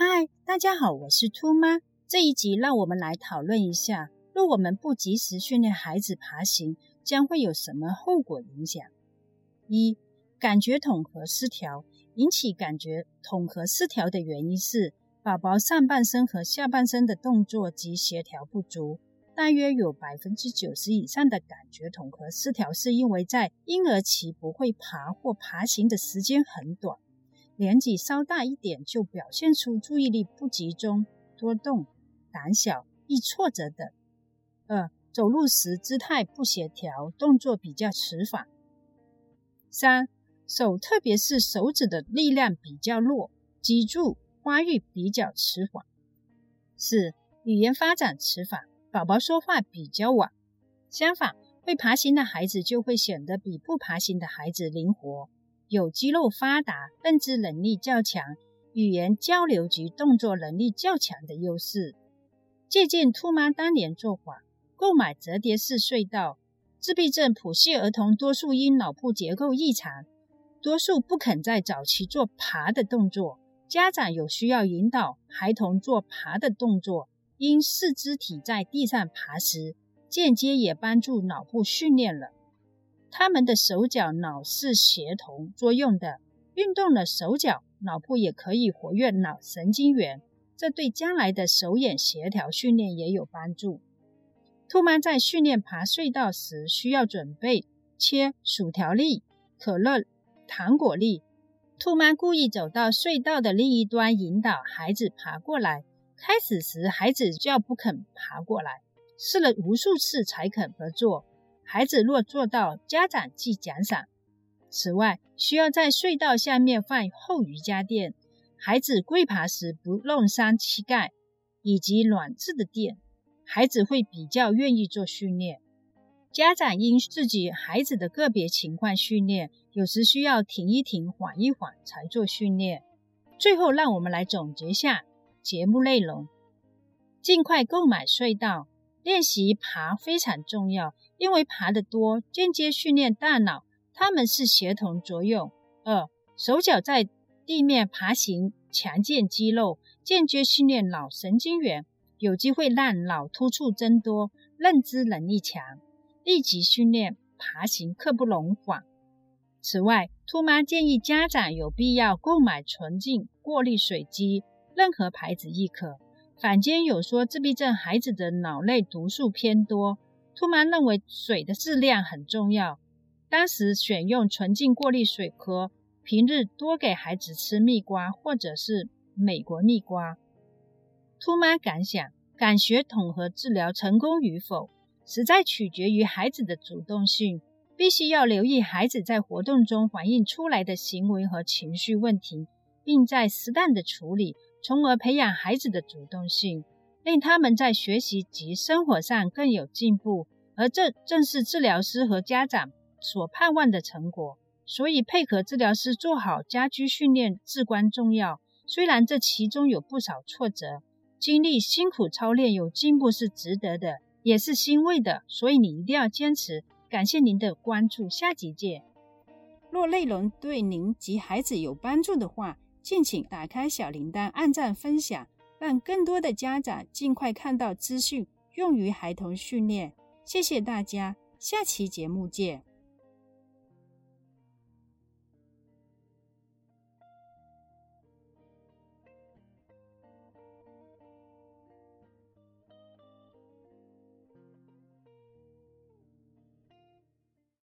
嗨，大家好，我是兔妈。这一集让我们来讨论一下，若我们不及时训练孩子爬行，将会有什么后果影响？一、感觉统合失调。引起感觉统合失调的原因是宝宝上半身和下半身的动作及协调不足。大约有百分之九十以上的感觉统合失调是因为在婴儿期不会爬或爬行的时间很短。年纪稍大一点，就表现出注意力不集中、多动、胆小、易挫折等。二、走路时姿态不协调，动作比较迟缓。三、手，特别是手指的力量比较弱，脊柱发育比较迟缓。四、语言发展迟缓，宝宝说话比较晚。相反，会爬行的孩子就会显得比不爬行的孩子灵活。有肌肉发达、认知能力较强、语言交流及动作能力较强的优势。借鉴兔妈当年做法，购买折叠式隧道。自闭症谱系儿童多数因脑部结构异常，多数不肯在早期做爬的动作。家长有需要引导孩童做爬的动作，因四肢体在地上爬时，间接也帮助脑部训练了。他们的手脚脑是协同作用的，运动了手脚，脑部也可以活跃脑神经元，这对将来的手眼协调训练也有帮助。兔妈在训练爬隧道时，需要准备切薯条粒、可乐、糖果粒。兔妈故意走到隧道的另一端，引导孩子爬过来。开始时，孩子叫不肯爬过来，试了无数次才肯合作。孩子若做到，家长即奖赏。此外，需要在隧道下面放厚瑜伽垫，孩子跪爬时不弄伤膝盖，以及软质的垫，孩子会比较愿意做训练。家长因自己孩子的个别情况训练，有时需要停一停、缓一缓才做训练。最后，让我们来总结下节目内容：尽快购买隧道。练习爬非常重要，因为爬得多，间接训练大脑，它们是协同作用。二，手脚在地面爬行，强健肌肉，间接训练脑神经元，有机会让脑突触增多，认知能力强。立即训练爬行，刻不容缓。此外，兔妈建议家长有必要购买纯净过滤水机，任何牌子亦可。坊间有说自闭症孩子的脑内毒素偏多，兔妈认为水的质量很重要。当时选用纯净过滤水喝，平日多给孩子吃蜜瓜或者是美国蜜瓜。兔妈感想：感学统合治疗成功与否，实在取决于孩子的主动性，必须要留意孩子在活动中反映出来的行为和情绪问题，并在适当的处理。从而培养孩子的主动性，令他们在学习及生活上更有进步，而这正是治疗师和家长所盼望的成果。所以，配合治疗师做好家居训练至关重要。虽然这其中有不少挫折，经历辛苦操练有进步是值得的，也是欣慰的。所以你一定要坚持。感谢您的关注，下集见。若内容对您及孩子有帮助的话，敬请打开小铃铛，按赞分享，让更多的家长尽快看到资讯，用于孩童训练。谢谢大家，下期节目见。